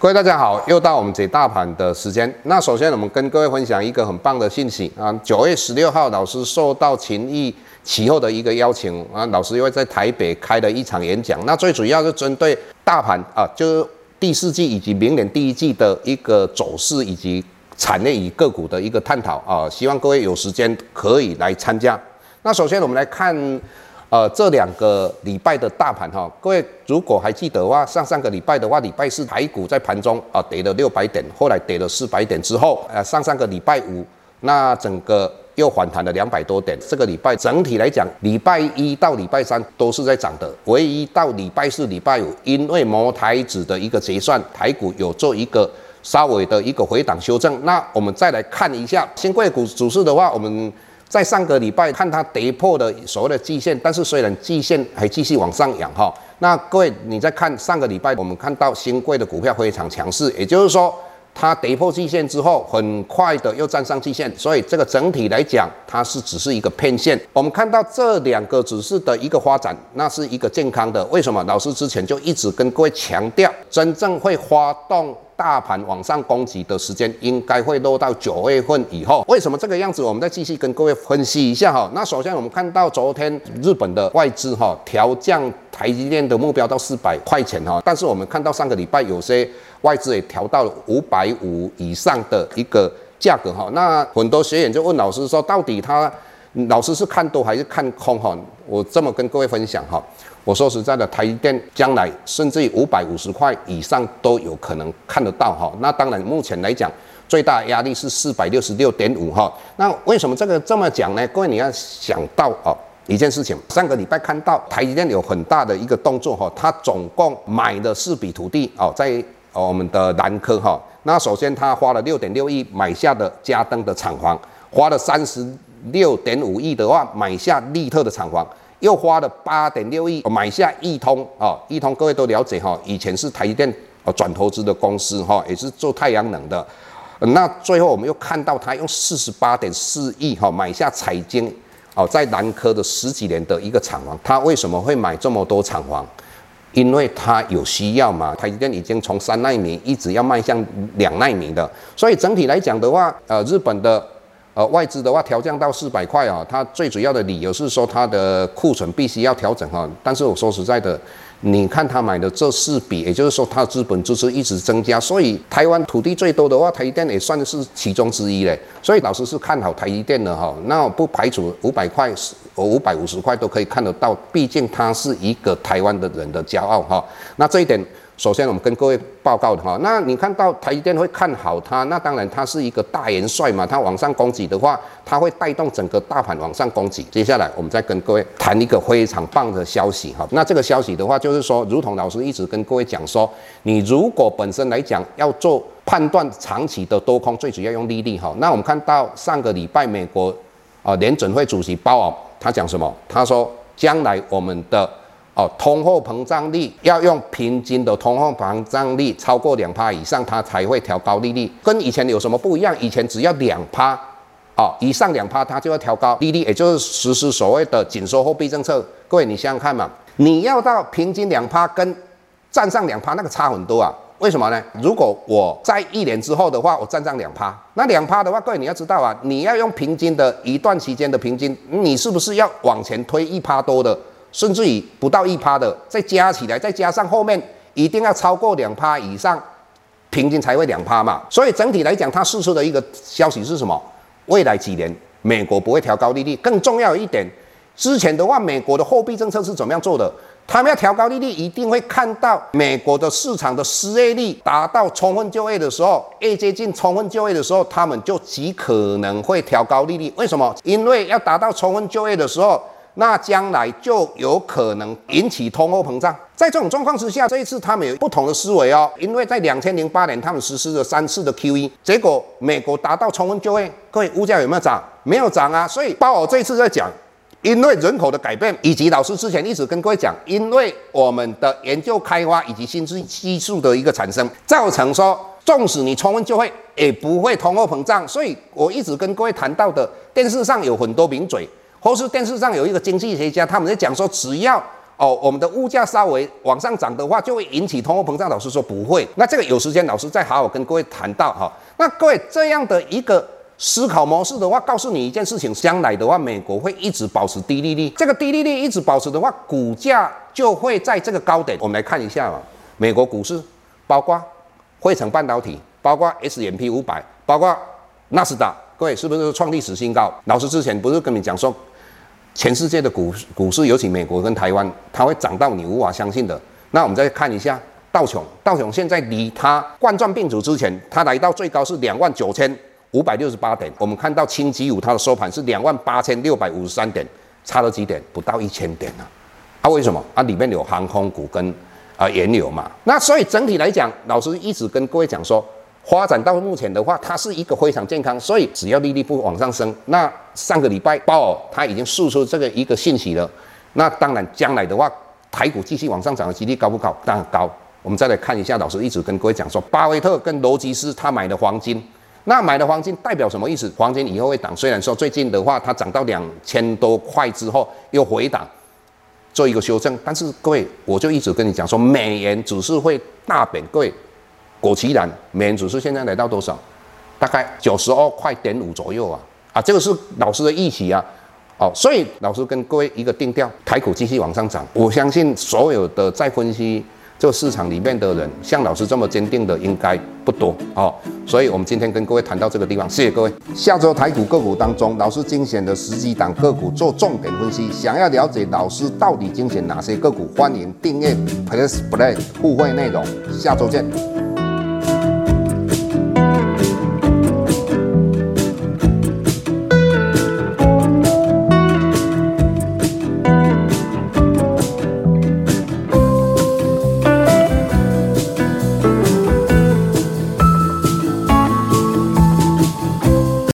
各位大家好，又到我们解大盘的时间。那首先我们跟各位分享一个很棒的信息啊，九月十六号老师受到群益期货的一个邀请啊，老师又会在台北开了一场演讲。那最主要是针对大盘啊，就是第四季以及明年第一季的一个走势以及产业与个股的一个探讨啊，希望各位有时间可以来参加。那首先我们来看。呃，这两个礼拜的大盘哈，各位如果还记得的话，上上个礼拜的话，礼拜四台股在盘中啊跌了六百点，后来跌了四百点之后，呃，上上个礼拜五，那整个又反弹了两百多点。这个礼拜整体来讲，礼拜一到礼拜三都是在涨的，唯一到礼拜四、礼拜五，因为摩台指的一个结算，台股有做一个稍微的一个回档修正。那我们再来看一下新贵股指数的话，我们。在上个礼拜看它跌破的所谓的季线，但是虽然季线还继续往上扬哈，那各位你再看上个礼拜，我们看到新贵的股票非常强势，也就是说它跌破季线之后，很快的又站上季线，所以这个整体来讲，它是只是一个骗线。我们看到这两个指数的一个发展，那是一个健康的。为什么？老师之前就一直跟各位强调，真正会发动。大盘往上攻击的时间应该会落到九月份以后。为什么这个样子？我们再继续跟各位分析一下哈。那首先我们看到昨天日本的外资哈调降台积电的目标到四百块钱哈，但是我们看到上个礼拜有些外资也调到了五百五以上的一个价格哈。那很多学员就问老师说，到底他老师是看多还是看空哈？我这么跟各位分享哈。我说实在的，台积电将来甚至于五百五十块以上都有可能看得到哈。那当然，目前来讲，最大压力是四百六十六点五哈。那为什么这个这么讲呢？各位你要想到哦一件事情，上个礼拜看到台积电有很大的一个动作哈，它总共买了四笔土地哦，在我们的南科哈。那首先他花了六点六亿买下的嘉登的厂房，花了三十六点五亿的话买下力特的厂房。又花了八点六亿买下亿通啊，亿通各位都了解哈，以前是台积电呃转投资的公司哈，也是做太阳能的。那最后我们又看到他用四十八点四亿哈买下彩晶哦，在南科的十几年的一个厂房，他为什么会买这么多厂房？因为他有需要嘛。台积电已经从三纳米一直要迈向两纳米的，所以整体来讲的话，呃，日本的。呃，外资的话调降到四百块啊，它最主要的理由是说它的库存必须要调整哈。但是我说实在的，你看他买的这四笔，也就是说它资本支持一直增加，所以台湾土地最多的话，台积电也算是其中之一嘞。所以老师是看好台积电的哈，那不排除五百块、五百五十块都可以看得到，毕竟它是一个台湾的人的骄傲哈。那这一点。首先，我们跟各位报告的哈，那你看到台积电会看好它，那当然它是一个大元帅嘛，它往上攻击的话，它会带动整个大盘往上攻击。接下来，我们再跟各位谈一个非常棒的消息哈。那这个消息的话，就是说，如同老师一直跟各位讲说，你如果本身来讲要做判断长期的多空，最主要用利率哈。那我们看到上个礼拜美国啊联准会主席鲍尔他讲什么？他说将来我们的哦，通货膨胀率要用平均的通货膨胀率超过两趴以上，它才会调高利率。跟以前有什么不一样？以前只要两趴，哦，以上两趴它就要调高利率，也就是实施所谓的紧缩货币政策。各位，你想想看嘛，你要到平均两趴跟站上两趴，那个差很多啊。为什么呢？如果我在一年之后的话，我站上两趴，那两趴的话，各位你要知道啊，你要用平均的一段期间的平均，你是不是要往前推一趴多的？甚至于不到一趴的，再加起来，再加上后面一定要超过两趴以上，平均才会两趴嘛。所以整体来讲，它释出的一个消息是什么？未来几年美国不会调高利率。更重要一点，之前的话，美国的货币政策是怎么样做的？他们要调高利率，一定会看到美国的市场的失业率达到充分就业的时候，越接近充分就业的时候，他们就极可能会调高利率。为什么？因为要达到充分就业的时候。那将来就有可能引起通货膨胀。在这种状况之下，这一次他们有不同的思维哦，因为在两千零八年他们实施了三次的 QE，结果美国达到充分就业，各位物价有没有涨？没有涨啊。所以鲍尔这一次在讲，因为人口的改变，以及老师之前一直跟各位讲，因为我们的研究开发以及新技技术的一个产生，造成说，纵使你充分就业，也不会通货膨胀。所以我一直跟各位谈到的，电视上有很多名嘴。或是电视上有一个经济学家，他们在讲说，只要哦，我们的物价稍微往上涨的话，就会引起通货膨胀。老师说不会，那这个有时间老师再好好跟各位谈到哈。那各位这样的一个思考模式的话，告诉你一件事情，将来的话，美国会一直保持低利率，这个低利率一直保持的话，股价就会在这个高点。我们来看一下啊，美国股市，包括汇成半导体，包括 S M P 五百，包括纳斯达，各位是不是创历史新高？老师之前不是跟你讲说，全世界的股股市，尤其美国跟台湾，它会涨到你无法相信的。那我们再看一下道琼，道琼现在离它冠状病毒之前，它来到最高是两万九千五百六十八点。我们看到星期五它的收盘是两万八千六百五十三点，差了几点？不到一千点啊！啊，为什么？啊，里面有航空股跟啊原油嘛。那所以整体来讲，老师一直跟各位讲说。发展到目前的话，它是一个非常健康，所以只要利率不往上升，那上个礼拜鲍尔他已经释出这个一个信息了。那当然，将来的话，台股继续往上涨的几率高不高？当然高。我们再来看一下，老师一直跟各位讲说，巴菲特跟罗吉斯他买的黄金，那买的黄金代表什么意思？黄金以后会涨，虽然说最近的话它涨到两千多块之后又回档，做一个修正，但是各位，我就一直跟你讲说，美元只是会大贬，各位。果其然，美元指数现在来到多少？大概九十二块点五左右啊！啊，这个是老师的预期啊。哦，所以老师跟各位一个定调，台股继续往上涨。我相信所有的在分析这个市场里面的人，像老师这么坚定的应该不多哦。所以我们今天跟各位谈到这个地方，谢谢各位。下周台股个股当中，老师精选的十几档个股做重点分析。想要了解老师到底精选哪些个股，欢迎订阅 Plus Play 互惠内容。下周见。